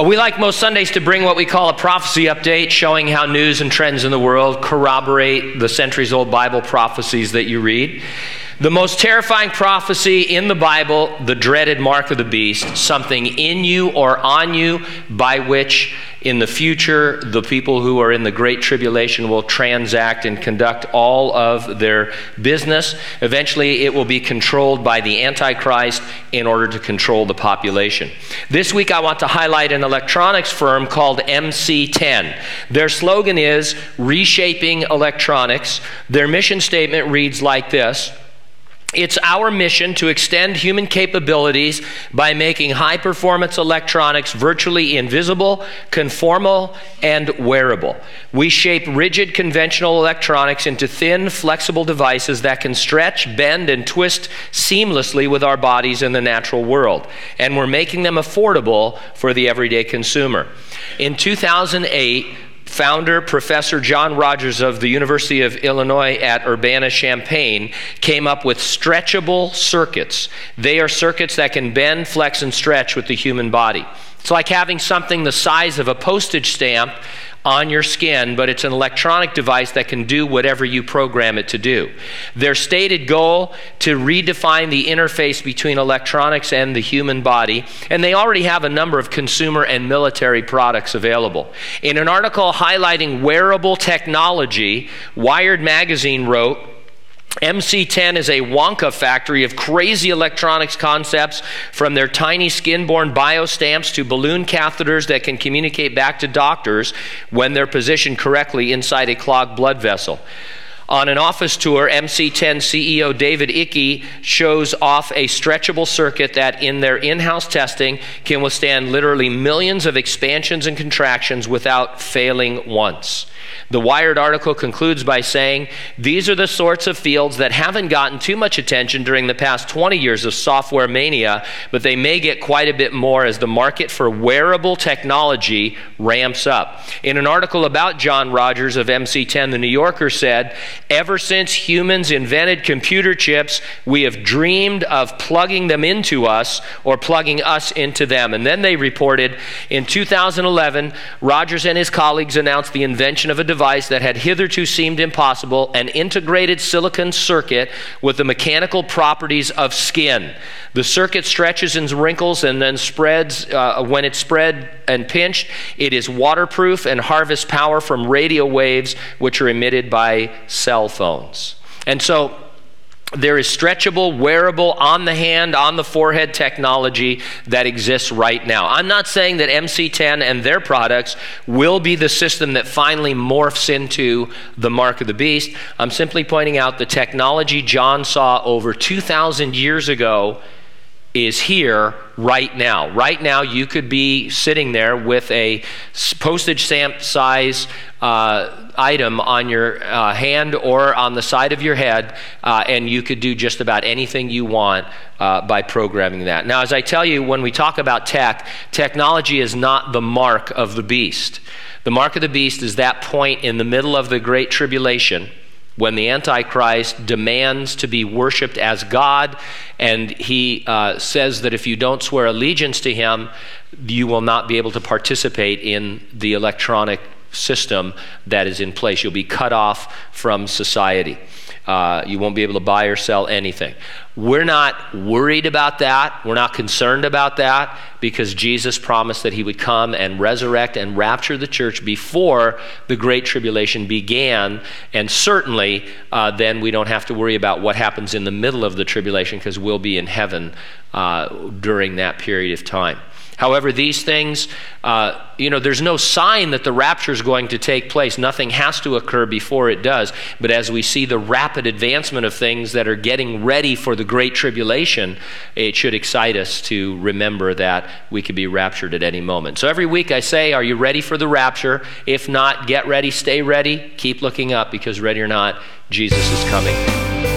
Uh, we like most Sundays to bring what we call a prophecy update, showing how news and trends in the world corroborate the centuries old Bible prophecies that you read. The most terrifying prophecy in the Bible, the dreaded mark of the beast, something in you or on you by which in the future the people who are in the great tribulation will transact and conduct all of their business. Eventually, it will be controlled by the Antichrist in order to control the population. This week, I want to highlight an electronics firm called MC10. Their slogan is Reshaping Electronics. Their mission statement reads like this. It's our mission to extend human capabilities by making high performance electronics virtually invisible, conformal, and wearable. We shape rigid conventional electronics into thin, flexible devices that can stretch, bend, and twist seamlessly with our bodies in the natural world. And we're making them affordable for the everyday consumer. In 2008, founder, Professor John Rogers of the University of Illinois at Urbana Champaign, came up with stretchable circuits. They are circuits that can bend, flex, and stretch with the human body. It's like having something the size of a postage stamp on your skin, but it's an electronic device that can do whatever you program it to do. Their stated goal to redefine the interface between electronics and the human body, and they already have a number of consumer and military products available. In an article highlighting wearable technology, Wired magazine wrote MC10 is a Wonka factory of crazy electronics concepts from their tiny skin borne biostamps to balloon catheters that can communicate back to doctors when they're positioned correctly inside a clogged blood vessel. On an office tour, MC10 CEO David Icke shows off a stretchable circuit that, in their in house testing, can withstand literally millions of expansions and contractions without failing once. The Wired article concludes by saying these are the sorts of fields that haven't gotten too much attention during the past 20 years of software mania, but they may get quite a bit more as the market for wearable technology ramps up. In an article about John Rogers of MC10, The New Yorker said, Ever since humans invented computer chips, we have dreamed of plugging them into us or plugging us into them. And then they reported in 2011, Rogers and his colleagues announced the invention of a device that had hitherto seemed impossible an integrated silicon circuit with the mechanical properties of skin. The circuit stretches and wrinkles and then spreads. Uh, when it's spread and pinched, it is waterproof and harvests power from radio waves which are emitted by cell phones. And so, there is stretchable, wearable, on the hand, on the forehead technology that exists right now. I'm not saying that MC10 and their products will be the system that finally morphs into the mark of the beast. I'm simply pointing out the technology John saw over 2,000 years ago is here right now. Right now, you could be sitting there with a postage stamp size uh, item on your uh, hand or on the side of your head, uh, and you could do just about anything you want uh, by programming that. Now, as I tell you, when we talk about tech, technology is not the mark of the beast. The mark of the beast is that point in the middle of the Great Tribulation when the Antichrist demands to be worshiped as God, and he uh, says that if you don't swear allegiance to him, you will not be able to participate in the electronic system that is in place. You'll be cut off from society. Uh, you won't be able to buy or sell anything. We're not worried about that. We're not concerned about that because Jesus promised that he would come and resurrect and rapture the church before the Great Tribulation began. And certainly, uh, then we don't have to worry about what happens in the middle of the tribulation because we'll be in heaven uh, during that period of time. However, these things, uh, you know, there's no sign that the rapture is going to take place. Nothing has to occur before it does. But as we see the rapid advancement of things that are getting ready for the Great Tribulation, it should excite us to remember that we could be raptured at any moment. So every week I say, Are you ready for the rapture? If not, get ready, stay ready, keep looking up because, ready or not, Jesus is coming.